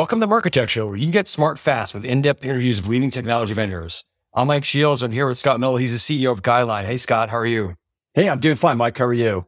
Welcome to the Marketecture Show, where you can get smart fast with in-depth interviews of leading technology vendors. I'm Mike Shields. I'm here with Scott Miller. He's the CEO of Guideline. Hey, Scott, how are you? Hey, I'm doing fine, Mike. How are you?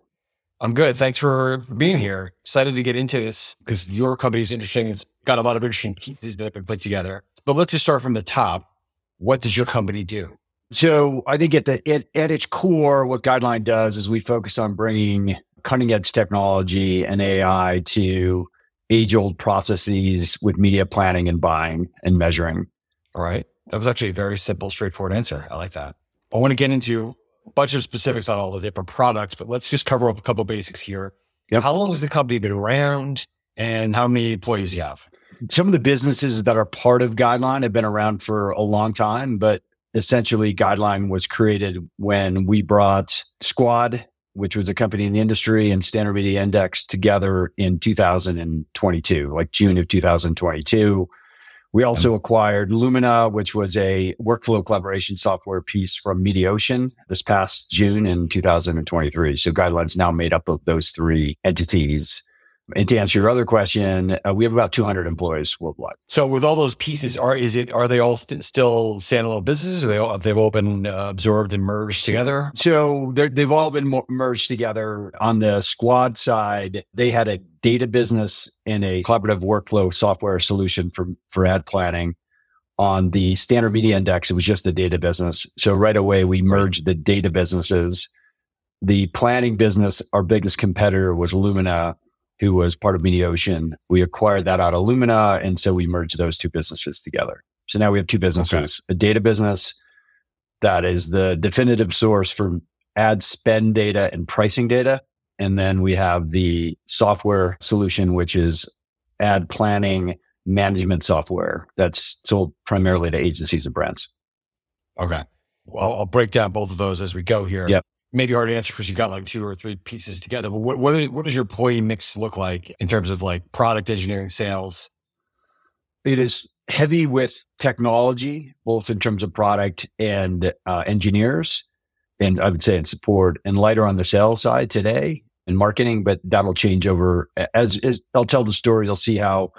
I'm good. Thanks for being here. Excited to get into this because your company is interesting. It's got a lot of interesting pieces that have been put together. But let's just start from the top. What does your company do? So I think at the at, at its core, what Guideline does is we focus on bringing cutting edge technology and AI to age old processes with media planning and buying and measuring. All right. That was actually a very simple, straightforward answer. I like that. I want to get into a bunch of specifics on all the different products, but let's just cover up a couple basics here. Yep. How long has the company been around and how many employees do you have? Some of the businesses that are part of Guideline have been around for a long time, but essentially Guideline was created when we brought Sqad which was a company in the industry, and Standard Media Index together in 2022, like June of 2022. We also acquired Lumina, which was a workflow collaboration software piece from Mediaocean this past June in 2023. So Guideline's now made up of those three entities. And to answer your other question, uh, we have about 200 employees worldwide. So with all those pieces, are is it are they all st- still standalone businesses? Are they all, they've all been uh, absorbed and merged together? So they've all been mo- merged together. On the Sqad side, they had a data business and a collaborative workflow software solution for for ad planning. On the standard media index, it was just the data business. So right away, we merged the data businesses. The planning business, our biggest competitor was Lumina who was part of Mediaocean. We acquired that out of Lumina. And so we merged those two businesses together. So now we have two businesses, okay. a data business that is the definitive source for ad spend data and pricing data. And then we have the software solution, which is ad planning management software that's sold primarily to agencies and brands. Okay. Well, I'll break down both of those as we go here. Yep maybe hard to answer because you got like two or three pieces together. But what what, does your employee mix look like in terms of like product engineering, sales? It is heavy with technology, both in terms of product and uh, engineers, and I would say in support, and lighter on the sales side today and marketing. But that'll change over as, as I'll tell the story. You'll see how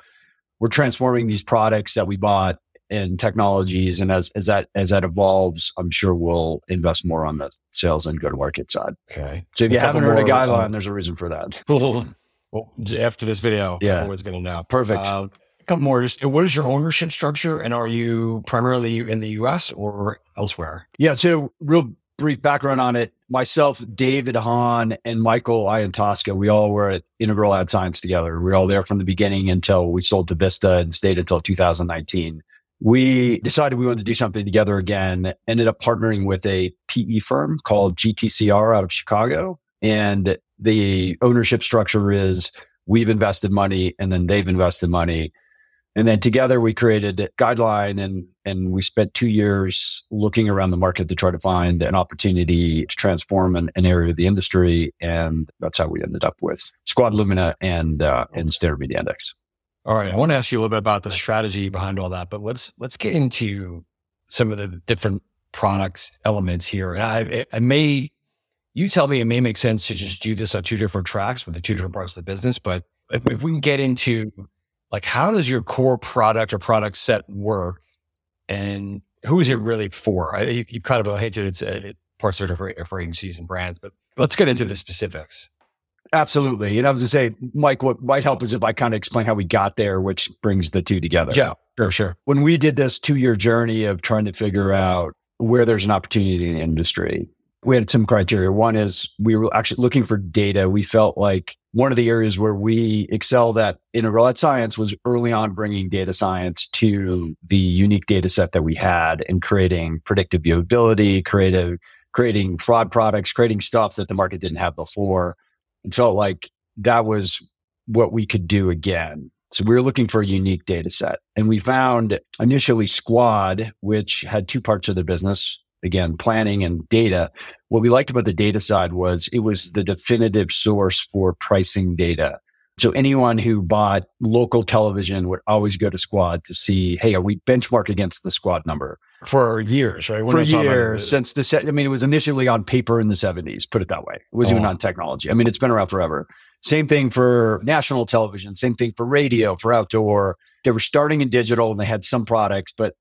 we're transforming these products that we bought and technologies. And as, as that, as that evolves, I'm sure we'll invest more on the sales and go to market side. Okay. So if you haven't heard of Guideline, um, there's a reason for that. well, after this video, yeah. everyone's going to know. Perfect. Uh, a couple more. Just what is your ownership structure, and are you primarily in the U.S. or elsewhere? Yeah. So, real brief background on it. Myself, David Hahn, and Michael Iantosca, we all were at Integral Ad Science together. We were all there from the beginning until we sold to Vista and stayed until 2019 we decided we wanted to do something together again, ended up partnering with a PE firm called GTCR out of Chicago. And the ownership structure is we've invested money and then they've invested money. And then together we created a Guideline and, and we spent two years looking around the market to try to find an opportunity to transform an, an area of the industry. And that's how we ended up with Sqad Lumina and, uh, and Standard Media Index. All right. I want to ask you a little bit about the strategy behind all that, but let's, let's get into some of the different products elements here. And I, I may, you tell me it may make sense to just do this on two different tracks with the two different parts of the business. But if, if we can get into like, how does your core product or product set work and who is it really for? I, you, you kind of hinted it's uh, parts of different, for agencies and brands, but let's get into the specifics. Absolutely. And I was to say, Mike, what might help is if I kind of explain how we got there, which brings the two together. Yeah, sure, sure. When we did this two year journey of trying to figure out where there's an opportunity in the industry, we had some criteria. One is we were actually looking for data. We felt like one of the areas where we excelled at integral ad science was early on bringing data science to the unique data set that we had and creating predictive viewability, creative, creating fraud products, creating stuff that the market didn't have before felt like that was what we could do again. So we were looking for a unique data set and we found initially Sqad, which had two parts of the business. Again, planning and data. What we liked about the data side was it was the definitive source for pricing data. So anyone who bought local television would always go to Sqad to see, hey, are we benchmark against the Sqad number? For years, right? We're For years, since the set, I mean, it was initially on paper in the 70s, put it that way. It wasn't oh. even on technology. I mean, it's been around forever. Same thing for national television, same thing for radio, for outdoor. They were starting in digital and they had some products, but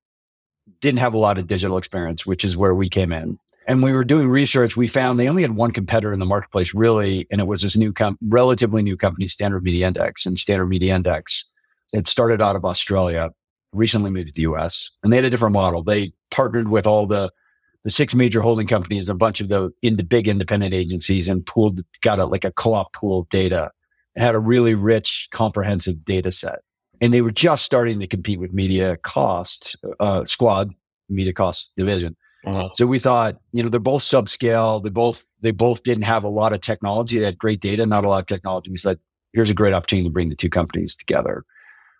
didn't have a lot of digital experience, which is where we came in. And we were doing research. We found they only had one competitor in the marketplace, really, and it was this new, com- relatively new company, Standard Media Index. And Standard Media Index, it started out of Australia, recently moved to the US, and they had a different model. They partnered with all the the six major holding companies, a bunch of the into big independent agencies, and pooled got a like a co-op pool of data. Had a really rich, comprehensive data set, and they were just starting to compete with Media Cost uh, Sqad, Media Cost Division. Uh-huh. So we thought, you know, they're both subscale. They both they both didn't have a lot of technology. They had great data, not a lot of technology. We said, here's a great opportunity to bring the two companies together.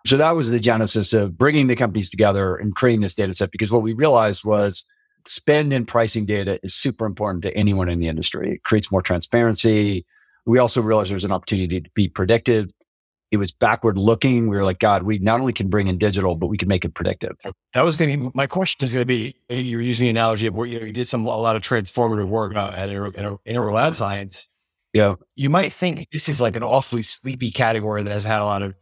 So that was the genesis of bringing the companies together and creating this data set. Because what we realized was spend and pricing data is super important to anyone in the industry. It creates more transparency. We also realized there's an opportunity to be predictive. It was backward looking. We were like, God, we not only can bring in digital, but we can make it predictive. That was going to be my question. Is going to be you were using the analogy of where you, know, you did some a lot of transformative work uh, at Integral Ad Science. Yeah, you might think this is like an awfully sleepy category that has had a lot of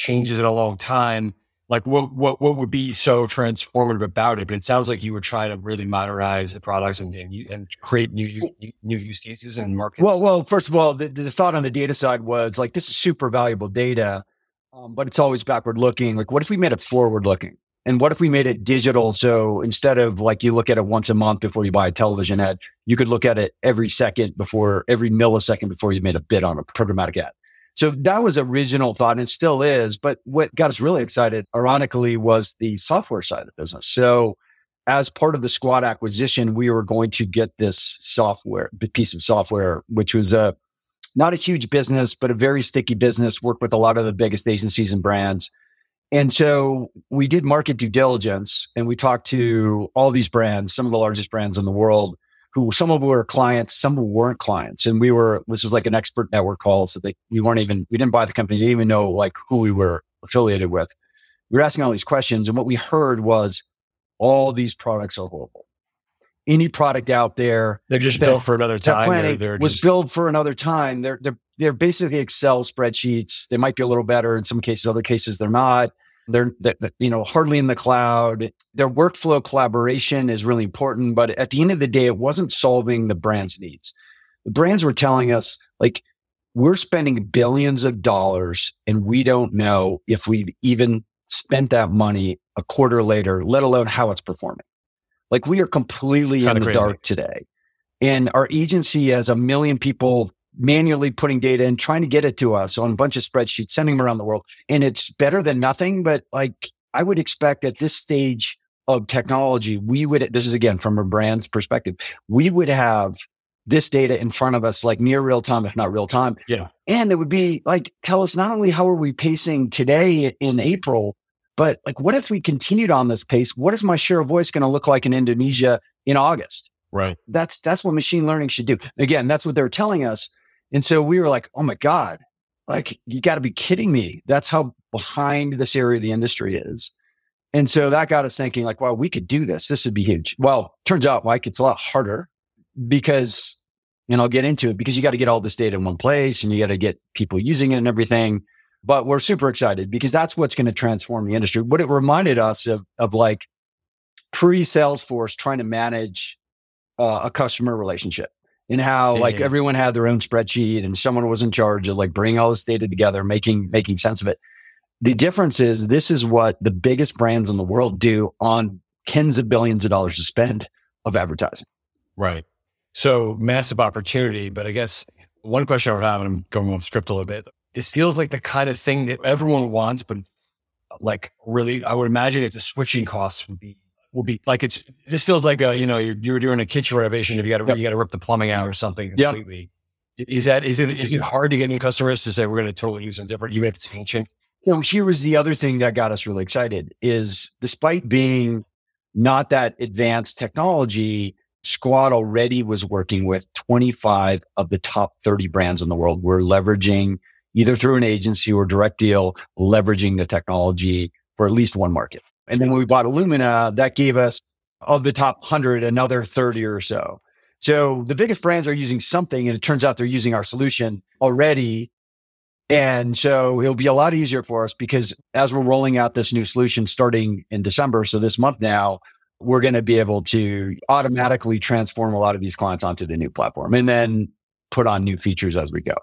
changes in a long time like what what what would be so transformative about it? But it sounds like you were trying to really modernize the products and and, and create new new use cases and markets. Well, well, first of all, the, the thought on the data side was like this is super valuable data, um, but it's always backward looking. Like, what if we made it forward looking? And what if we made it digital? So instead of like you look at it once a month before you buy a television ad, you could look at it every second before every millisecond before you made a bid on a programmatic ad. So that was original thought and still is. But what got us really excited, ironically, was the software side of the business. So as part of the Sqad acquisition, we were going to get this software, piece of software, which was a not a huge business, but a very sticky business, worked with a lot of the biggest agencies and brands. And so we did market due diligence and we talked to all these brands, some of the largest brands in the world who some of them were clients, some weren't clients. And we were, this was like an expert network call. So they, we weren't even, we didn't buy the company, We didn't even know like who we were affiliated with. We were asking all these questions. And what we heard was all these products are horrible. Any product out there, they're just built for another time. They're, they're was just... built for another time. They're, they're, they're basically Excel spreadsheets. They might be a little better in some cases, other cases they're not. They're, they're, you know, hardly in the cloud. Their workflow collaboration is really important. But at the end of the day, it wasn't solving the brand's needs. The brands were telling us, like, we're spending billions of dollars and we don't know if we've even spent that money a quarter later, let alone how it's performing. Like, we are completely in the crazy. dark today. And our agency has a million people manually putting data and trying to get it to us on a bunch of spreadsheets, sending them around the world. And it's better than nothing. But like, I would expect at this stage of technology, we would, this is again from a brand's perspective, we would have this data in front of us like near real time, if not real time. Yeah. And it would be like, tell us not only how are we pacing today in April, but like, what if we continued on this pace? What is my share of voice going to look like in Indonesia in August? Right. That's, that's what machine learning should do. Again, that's what they're telling us. And so we were like, oh my God, like you got to be kidding me. That's how behind this area of the industry is. And so that got us thinking like, wow, we could do this. This would be huge. Well, turns out like it's a lot harder because, and I'll get into it because you got to get all this data in one place and you got to get people using it and everything. But we're super excited because that's what's going to transform the industry. What it reminded us of, of like pre Salesforce trying to manage uh, a customer relationship and how like everyone had their own spreadsheet and someone was in charge of like bringing all this data together, making making sense of it. The difference is this is what the biggest brands in the world do on tens of billions of dollars to spend of advertising. Right. So massive opportunity, but I guess one question I would have, and I'm going off script a little bit. This feels like the kind of thing that everyone wants, but like really, I would imagine if the switching costs would be will be like it's this feels like a you know you're, you're doing a kitchen renovation if you got to yep. you got to rip the plumbing out or something completely. Yep. Is that is it is it hard to get new customers to say we're going to totally use something different even if it's ancient? You know, here was the other thing that got us really excited is despite being not that advanced technology, Sqad already was working with 25 of the top 30 brands in the world. We're leveraging either through an agency or direct deal, leveraging the technology for at least one market. And then when we bought Lumina, that gave us of the top 100, another 30 or so. So the biggest brands are using something, and it turns out they're using our solution already. And so it'll be a lot easier for us because as we're rolling out this new solution starting in December, so this month now, we're going to be able to automatically transform a lot of these clients onto the new platform and then put on new features as we go.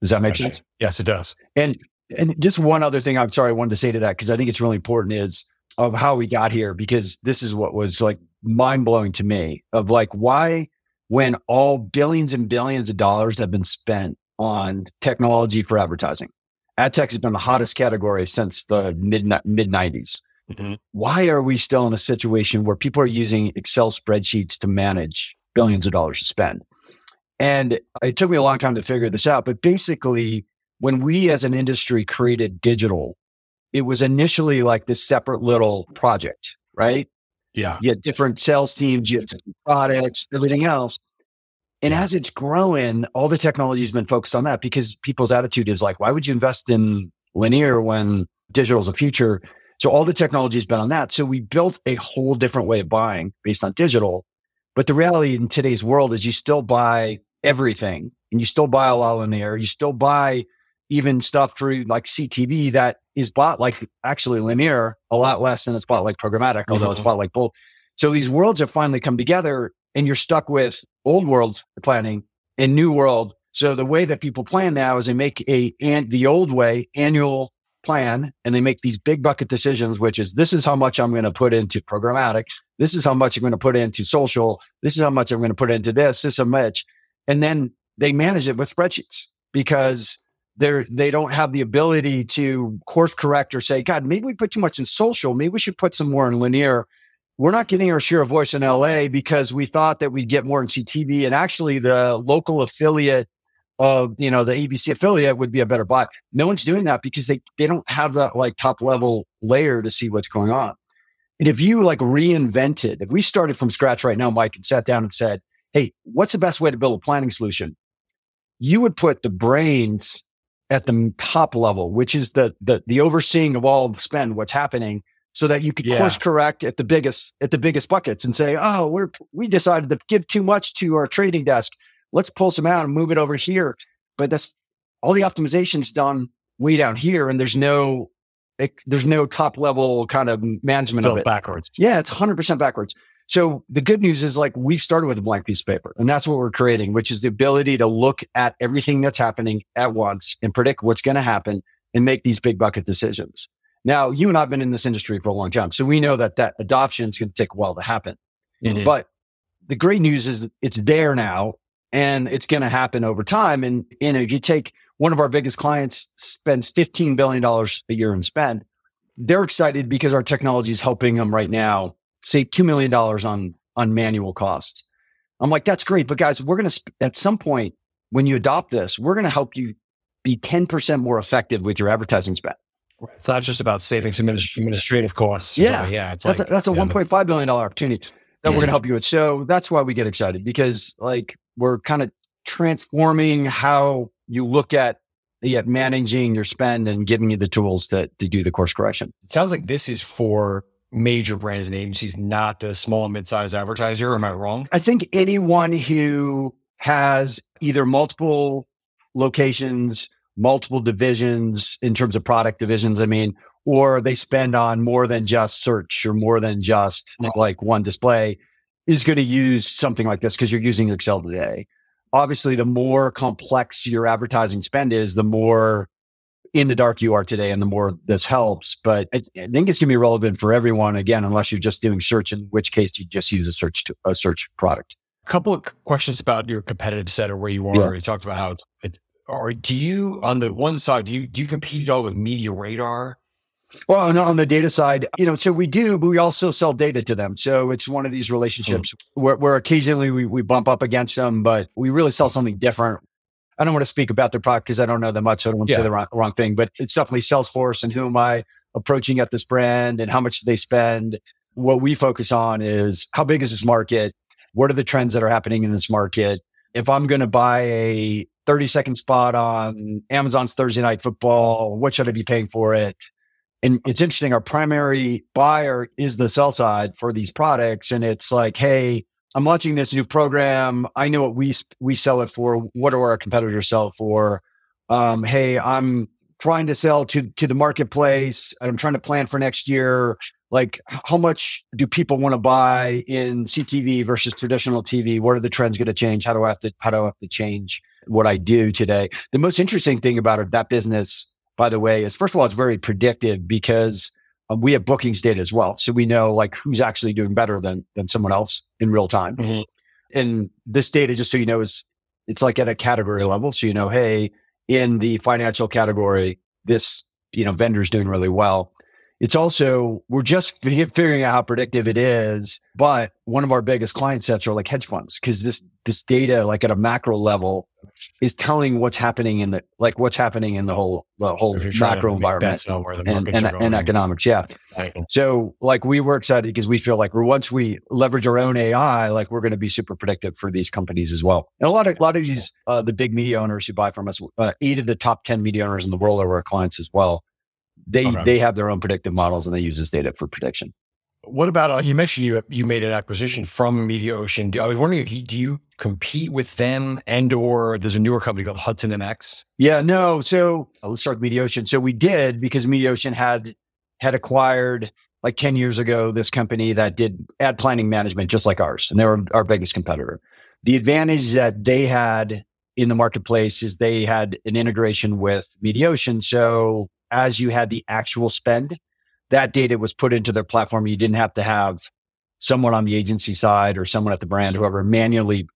Does that make okay. sense? Yes, it does. And and just one other thing I'm sorry I wanted to say to that because I think it's really important is of how we got here because this is what was like mind blowing to me of like why when all billions and billions of dollars have been spent on technology for advertising. Ad tech has been the hottest category since the mid mid 90s. Mm-hmm. Why are we still in a situation where people are using Excel spreadsheets to manage billions of dollars to spend? And it took me a long time to figure this out. But basically, when we as an industry created digital, it was initially like this separate little project, right? Yeah. You had different sales teams, you had different products, everything else. And as it's growing, all the technology has been focused on that because people's attitude is like, why would you invest in linear when digital is a future? So all the technology has been on that. So we built a whole different way of buying based on digital. But the reality in today's world is you still buy everything and you still buy a lot of linear. You still buy even stuff through like CTV that is bought like actually linear a lot less than it's bought like programmatic, although mm-hmm. it's bought like both. So these worlds have finally come together and you're stuck with old world planning and new world. So the way that people plan now is they make a and the old way annual plan and they make these big bucket decisions, which is this is how much I'm going to put into programmatic. This is how much I'm going to put into social. This is how much I'm going to put into this. This is how much. And then they manage it with spreadsheets because they're, they don't have the ability to course correct or say, God, maybe we put too much in social. Maybe we should put some more in linear we're not getting our share of voice in LA because we thought that we'd get more in CTV. And actually, the local affiliate of, you know, the ABC affiliate would be a better buy. No one's doing that because they, they don't have that like top level layer to see what's going on. And if you like reinvented, if we started from scratch right now, Mike, and sat down and said, Hey, what's the best way to build a planning solution? You would put the brains at the top level, which is the, the, the overseeing of all spend, what's happening so that you could yeah. course correct at the biggest at the biggest buckets and say, "Oh, we're we decided to give too much to our trading desk. Let's pull some out and move it over here." But that's all the optimization's done way down here, and there's no it, there's no top level kind of management Built of it backwards. Yeah, it's 100 percent backwards. So the good news is like we've started with a blank piece of paper, and that's what we're creating, which is the ability to look at everything that's happening at once and predict what's going to happen and make these big bucket decisions. Now, you and I have been in this industry for a long time, so we know that that adoption is going to take a while to happen. Mm-hmm. But the great news is it's there now and it's going to happen over time. And, you know, if you take one of our biggest clients spends $15 billion a year in spend, they're excited because our technology is helping them right now save $2 million on, on manual costs. I'm like, that's great. But guys, we're going to, sp- at some point, when you adopt this, we're going to help you be 10% more effective with your advertising spend. It's not just about saving some administrative costs. Yeah. So, yeah. It's that's like, a, that's a $1.5 billion opportunity that we're going to help you with. So that's why we get excited because like we're kind of transforming how you look at yeah, managing your spend and giving you the tools to, to do the course correction. It sounds like this is for major brands and agencies, not the small and mid-sized advertiser. Am I wrong? I think anyone who has either multiple locations multiple divisions in terms of product divisions. I mean, or they spend on more than just search or more than just like one display is going to use something like this because you're using Excel today. Obviously, the more complex your advertising spend is, the more in the dark you are today and the more this helps. But I, I think it's going to be relevant for everyone again, unless you're just doing search, in which case you just use a search, to, a search product. A couple of questions about your competitive set or where you are. Yeah. You talked about how it's, it's or do you on the one side do you do you compete at all with Media Radar? Well, on, on the data side, you know, so we do, but we also sell data to them. So it's one of these relationships mm. where, where occasionally we, we bump up against them, but we really sell something different. I don't want to speak about their product because I don't know them much. So I don't want to yeah. say the wrong, wrong thing, but it's definitely Salesforce and who am I approaching at this brand and how much do they spend? What we focus on is how big is this market? What are the trends that are happening in this market? If I'm going to buy a 30 second spot on Amazon's Thursday night football. What should I be paying for it? And it's interesting. Our primary buyer is the sell side for these products. And it's like, Hey, I'm launching this new program. I know what we, we sell it for. What do our competitors sell for? um, hey, I'm trying to sell to to the marketplace. I'm trying to plan for next year. Like, how much do people want to buy in CTV versus traditional TV? What are the trends going to change? How do I have to how do I have to change what I do today? The most interesting thing about that business, by the way, is first of all, it's very predictive because um, we have bookings data as well, so we know like who's actually doing better than than someone else in real time. Mm-hmm. And this data, just so you know, is it's like at a category level. So you know, hey, in the financial category, this, you know, vendor's doing really well. It's also, we're just figuring out how predictive it is. But one of our biggest client sets are like hedge funds because this, this data, like at a macro level, is telling what's happening in the, like what's happening in the whole, the whole macro environment and, and, and economics. Yeah. So like we were excited because we feel like once we leverage our own AI, like we're going to be super predictive for these companies as well. And a lot of, a lot of these, uh, the big media owners who buy from us, uh, eight of the top 10 media owners in the world are our clients as well. They, okay. they have their own predictive models and they use this data for prediction. What about uh, you mentioned you you made an acquisition from Mediaocean. I was wondering if you, do you compete with them and or there's a newer company called Hudson MX? Yeah, no. So uh, let's start with Mediaocean. So we did because Mediaocean had had acquired like 10 years ago this company that did ad planning management just like ours and they were our biggest competitor. The advantage that they had in the marketplace is they had an integration with Mediaocean. So as you had the actual spend that data was put into their platform. You didn't have to have someone on the agency side or someone at the brand, whoever manually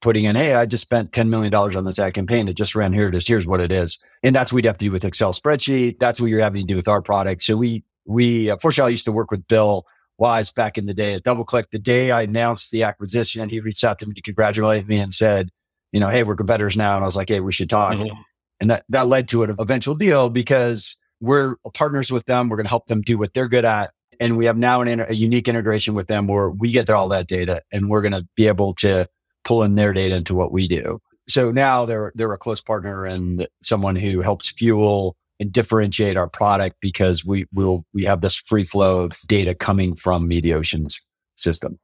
putting in, Hey, I just spent $10 million on this ad campaign. It just ran here. It is. Here's what it is. And that's what we'd have to do with Excel spreadsheet. That's what you're having to do with our product. So we, we, uh, fortunately, I used to work with Bill Wise back in the day at DoubleClick. The day I announced the acquisition, he reached out to me to congratulate me and said, you know, Hey, we're competitors now. And I was like, Hey, we should talk. Mm-hmm. And that, that led to an eventual deal because we're partners with them. We're going to help them do what they're good at. And we have now an, a unique integration with them where we get all that data and we're going to be able to pull in their data into what we do. So now they're, they're a close partner and someone who helps fuel and differentiate our product because we will, we have this free flow of data coming from Mediaocean's system.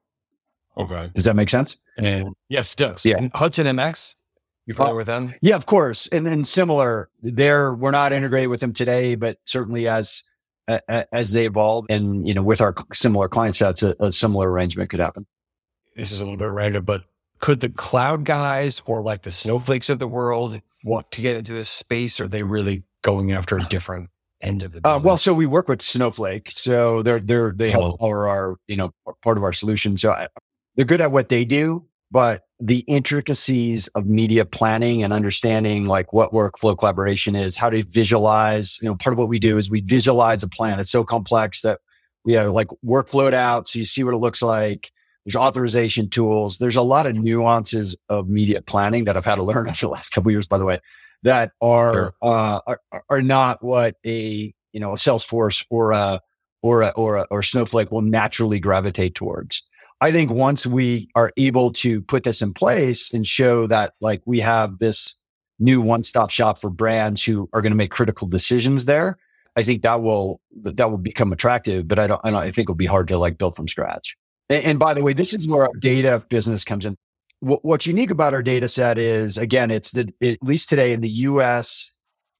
Okay. Does that make sense? And yes, it does. Yeah. And Hudson MX, you familiar uh, with them? Yeah, of course. And and similar, there we're not integrated with them today, but certainly as uh, as they evolve, and you know, with our similar client sets, a, a similar arrangement could happen. This is a little bit random, but could the cloud guys or like the snowflakes of the world want to get into this space? Or are they really going after a different end of the uh, well, so we work with Snowflake, so they're they're they help oh. our, our you know part of our solution. So I, they're good at what they do, but the intricacies of media planning and understanding like what workflow collaboration is, how to visualize, you know, part of what we do is we visualize a plan. It's so complex that we have like workflowed out. So you see what it looks like. There's authorization tools. There's a lot of nuances of media planning that I've had to learn after the last couple years, by the way, that are, sure. uh, are, are not what a, you know, a Salesforce or a, or a, or a, or Snowflake will naturally gravitate towards. I think once we are able to put this in place and show that like we have this new one stop shop for brands who are going to make critical decisions there, I think that will that will become attractive. But I don't, I, don't, I think it'll be hard to like build from scratch. And, and by the way, this is where our data business comes in. What, what's unique about our data set is again, it's the at least today in the U.S.,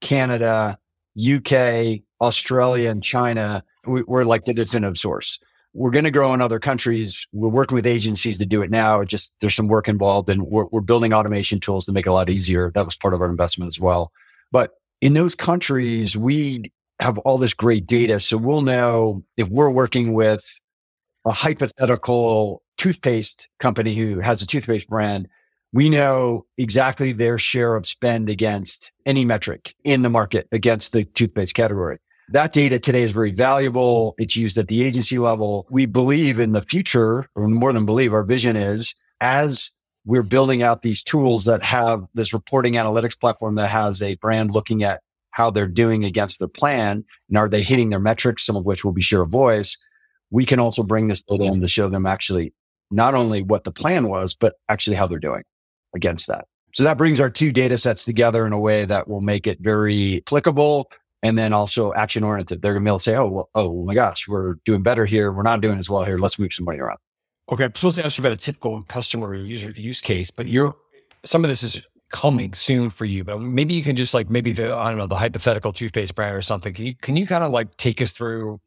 Canada, UK, Australia, and China, we, are like the definitive source we're going to grow in other countries. We're working with agencies to do it now. It just there's some work involved, and we're, we're building automation tools to make it a lot easier. That was part of our investment as well. But in those countries, we have all this great data, so we'll know if we're working with a hypothetical toothpaste company who has a toothpaste brand. We know exactly their share of spend against any metric in the market against the toothpaste category. That data today is very valuable. It's used at the agency level. We believe in the future, or more than believe, our vision is as we're building out these tools that have this reporting analytics platform that has a brand looking at how they're doing against their plan and are they hitting their metrics, some of which will be share of voice. We can also bring this data in to show them actually not only what the plan was, but actually how they're doing against that. So that brings our two data sets together in a way that will make it very applicable and then also action oriented. They're going to be able to say, oh, well, oh my gosh, we're doing better here. We're not doing as well here. Let's move somebody around. Okay. I'm supposed to ask you about a typical customer or user use case, but you're, some of this is coming soon for you, but maybe you can just like maybe the I don't know the hypothetical toothpaste brand or something. Can you can you kind of like take us through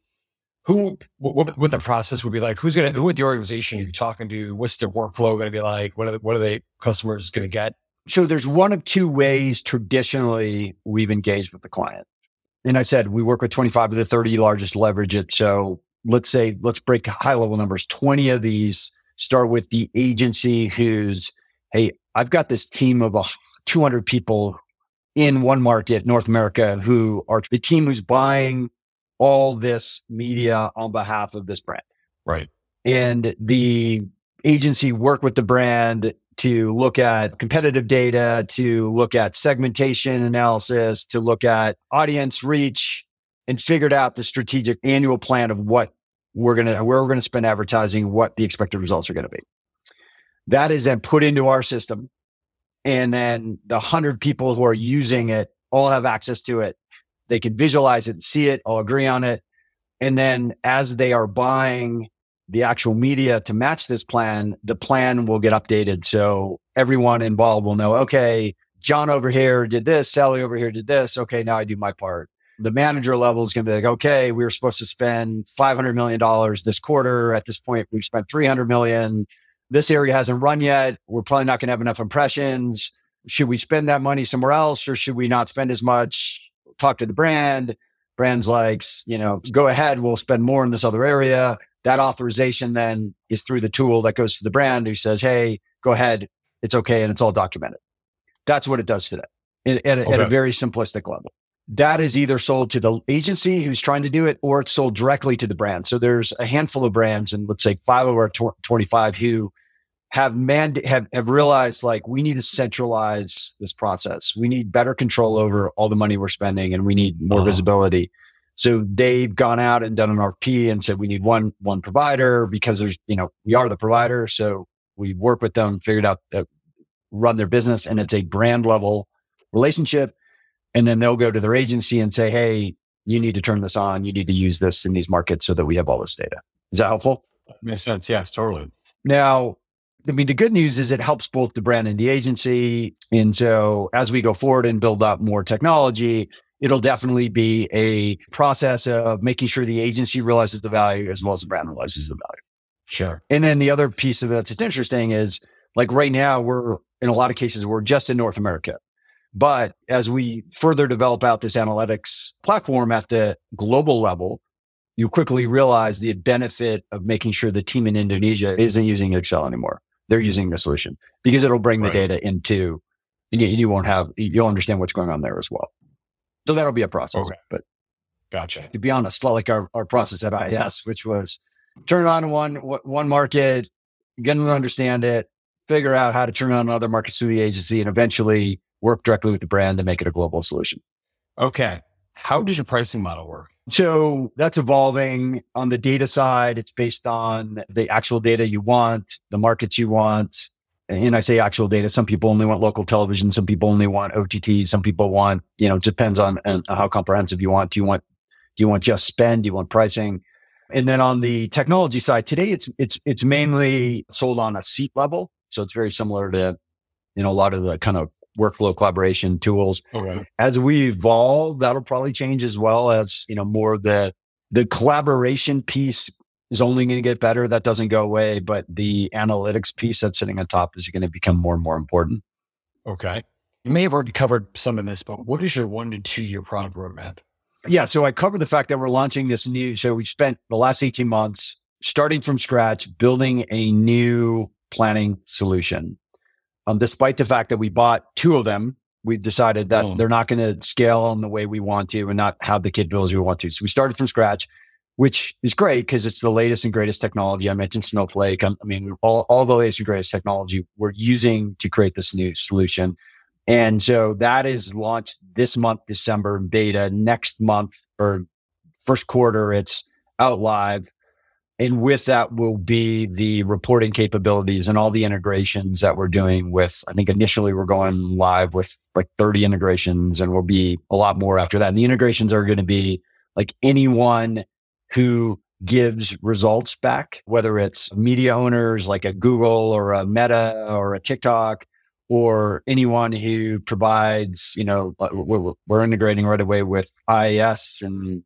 who what, what the process would be like? Who's gonna who at the organization you're talking to? What's their workflow going to be like? What are the, what are they customers going to get? So there's one of two ways traditionally we've engaged with the client. And I said we work with 25 of the 30 largest leverage it. So let's say let's break high level numbers. 20 of these start with the agency who's hey I've got this team of 200 people in one market, North America, who are the team who's buying all this media on behalf of this brand. Right. And the agency work with the brand to look at competitive data, to look at segmentation analysis, to look at audience reach and figured out the strategic annual plan of what we're going to, where we're going to spend advertising, what the expected results are going to be. That is then put into our system. And then the hundred people who are using it all have access to it. They can visualize it, see it, all agree on it. And then as they are buying the actual media to match this plan, the plan will get updated. So everyone involved will know, okay, John over here did this, Sally over here did this. Okay, now I do my part. The manager level is going to be like, okay, we were supposed to spend $500 million this quarter. At this point, we've spent 300 million this area hasn't run yet. We're probably not going to have enough impressions. Should we spend that money somewhere else or should we not spend as much? Talk to the brand. Brands like, you know, go ahead. We'll spend more in this other area. That authorization then is through the tool that goes to the brand who says, Hey, go ahead. It's okay. And it's all documented. That's what it does today at, at, okay. at a very simplistic level that is either sold to the agency who's trying to do it or it's sold directly to the brand. So there's a handful of brands and let's say five of our tw- 25 who have man have, have realized like we need to centralize this process. We need better control over all the money we're spending and we need more uh-huh. visibility. So they've gone out and done an RP and said we need one one provider because there's you know we are the provider. So we work with them, figured out that run their business, and it's a brand level relationship. And then they'll go to their agency and say, "Hey, you need to turn this on. You need to use this in these markets so that we have all this data." Is that helpful? Makes sense. Yes, totally. Now, I mean, the good news is it helps both the brand and the agency. And so as we go forward and build up more technology, it'll definitely be a process of making sure the agency realizes the value as well as the brand realizes the value. Sure. And then the other piece of it that's interesting is like right now, we're in a lot of cases, we're just in North America. But as we further develop out this analytics platform at the global level, you quickly realize the benefit of making sure the team in Indonesia isn't using Excel anymore they're using the solution because it'll bring right. the data into, you, you won't have, you'll understand what's going on there as well. So that'll be a process. Okay. But gotcha. To be honest, like our, our process at IAS, which was turn on one, one market, get them to understand it, figure out how to turn on another market through the agency and eventually work directly with the brand to make it a global solution. Okay. How does your pricing model work? So that's evolving on the data side. It's based on the actual data you want, the markets you want. And I say actual data. Some people only want local television. Some people only want OTT. Some people want, you know, depends on, on how comprehensive you want. Do you want, do you want just spend? Do you want pricing? And then on the technology side, today it's, it's, it's mainly sold on a seat level. So it's very similar to, you know, a lot of the kind of workflow collaboration tools. Okay. As we evolve, that'll probably change as well as, you know, more of the, the collaboration piece is only going to get better. That doesn't go away, but the analytics piece that's sitting on top is going to become more and more important. Okay. You may have already covered some of this, but what is your one to two year product roadmap? Yeah. So I covered the fact that we're launching this new. So we spent the last 18 months starting from scratch, building a new planning solution. Um, despite the fact that we bought two of them, we decided that oh. they're not going to scale in the way we want to and not have the capabilities we want to. So we started from scratch, which is great because it's the latest and greatest technology. I mentioned Snowflake. I mean, all, all the latest and greatest technology we're using to create this new solution. And so that is launched this month, December beta. Next month or first quarter, it's out live. And with that will be the reporting capabilities and all the integrations that we're doing with, I think initially we're going live with like 30 integrations and we'll be a lot more after that. And the integrations are going to be like anyone who gives results back, whether it's media owners like a Google or a Meta or a TikTok, or anyone who provides, you know, uh, we're, we're integrating right away with IAS and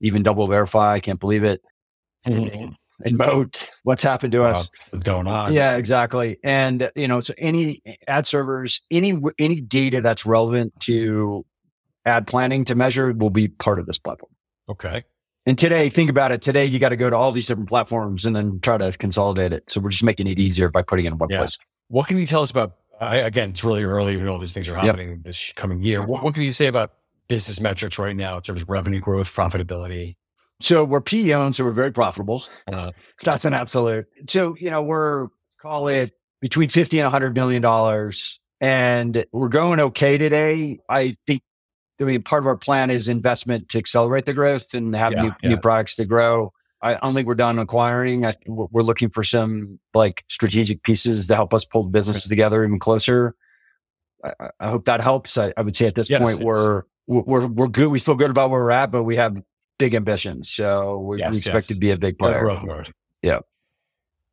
even Double Verify. I can't believe it. Mm-hmm. And Moat, what's happened to us? What's going on? Yeah, exactly. And you know, so any ad servers, any any data that's relevant to ad planning to measure will be part of this platform. Okay. And today, think about it. Today, you got to go to all these different platforms and then try to consolidate it. So we're just making it easier by putting it in one yeah. place. What can you tell us about? I, again, it's really early. You know, all these things are happening yep. this coming year. What, what, can you say about business metrics right now in terms of revenue growth, profitability? So we're PE owned, so we're very profitable. Uh, That's an absolute. So you know, we're call it between fifty and hundred million dollars, and we're going okay today. I think I mean, part of our plan is investment to accelerate the growth and have yeah, new, yeah. new products to grow. I don't think we're done acquiring. I, we're looking for some like strategic pieces to help us pull the businesses together even closer. I, I hope that helps. I, I, would say at this yes, point we're we're we're good. We feel good about where we're at, but we have big ambitions. So we, yes, we expect yes. to be a big player. Growth mode. Yeah.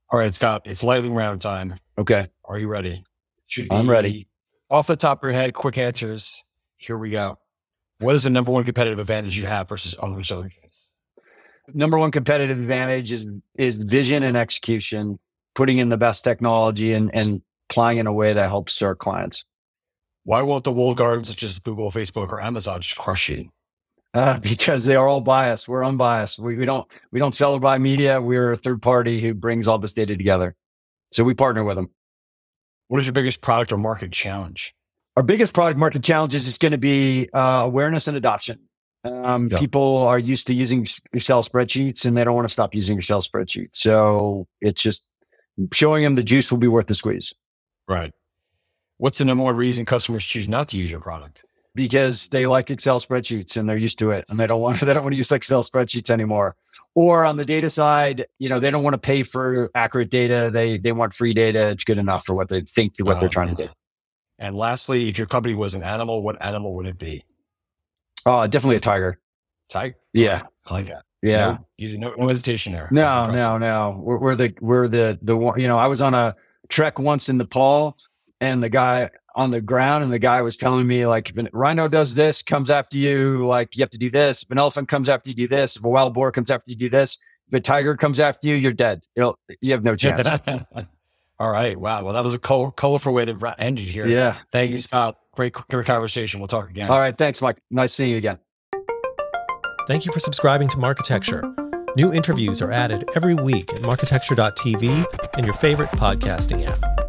All right, Scott. It's lightning round time. Okay. Are you ready? Should I'm ready. Off the top of your head, quick answers. Here we go. What is the number one competitive advantage you have versus other solutions? Number one competitive advantage is is vision and execution, putting in the best technology and and applying in a way that helps our clients. Why won't the walled gardens such as Google, Facebook, or Amazon just crush you? Uh, because they are all biased. We're unbiased. We, we don't we don't sell or buy media. We're a third party who brings all this data together. So we partner with them. What is your biggest product or market challenge? Our biggest product market challenges is going to be uh, awareness and adoption. Um, yeah. People are used to using Excel spreadsheets and they don't want to stop using Excel spreadsheets. So it's just showing them the juice will be worth the squeeze. Right. What's the number one reason customers choose not to use your product? Because they like Excel spreadsheets and they're used to it and they don't want they don't want to use Excel spreadsheets anymore. Or on the data side, you know, they don't want to pay for accurate data. They they want free data. It's good enough for what they think what uh, they're trying to do. And lastly, if your company was an animal, what animal would it be? Oh, definitely a tiger. Tiger. Yeah, I like that. Yeah, no, you no, no hesitation there. No, no, no. We're, we're the we're the the one. You know, I was on a trek once in Nepal, and the guy on the ground, and the guy was telling me like, if a rhino does this, comes after you, like you have to do this. If an elephant comes after you, do this. If a wild boar comes after you, do this. If a tiger comes after you, you're dead. You'll, you have no chance. All right. Wow. Well, that was a col- colorful way to end it here. Yeah. Thanks, you, Scott. Great, great conversation. We'll talk again. All right. Thanks, Mike. Nice seeing you again. Thank you for subscribing to Marketecture. New interviews are added every week at marketecture.tv and your favorite podcasting app.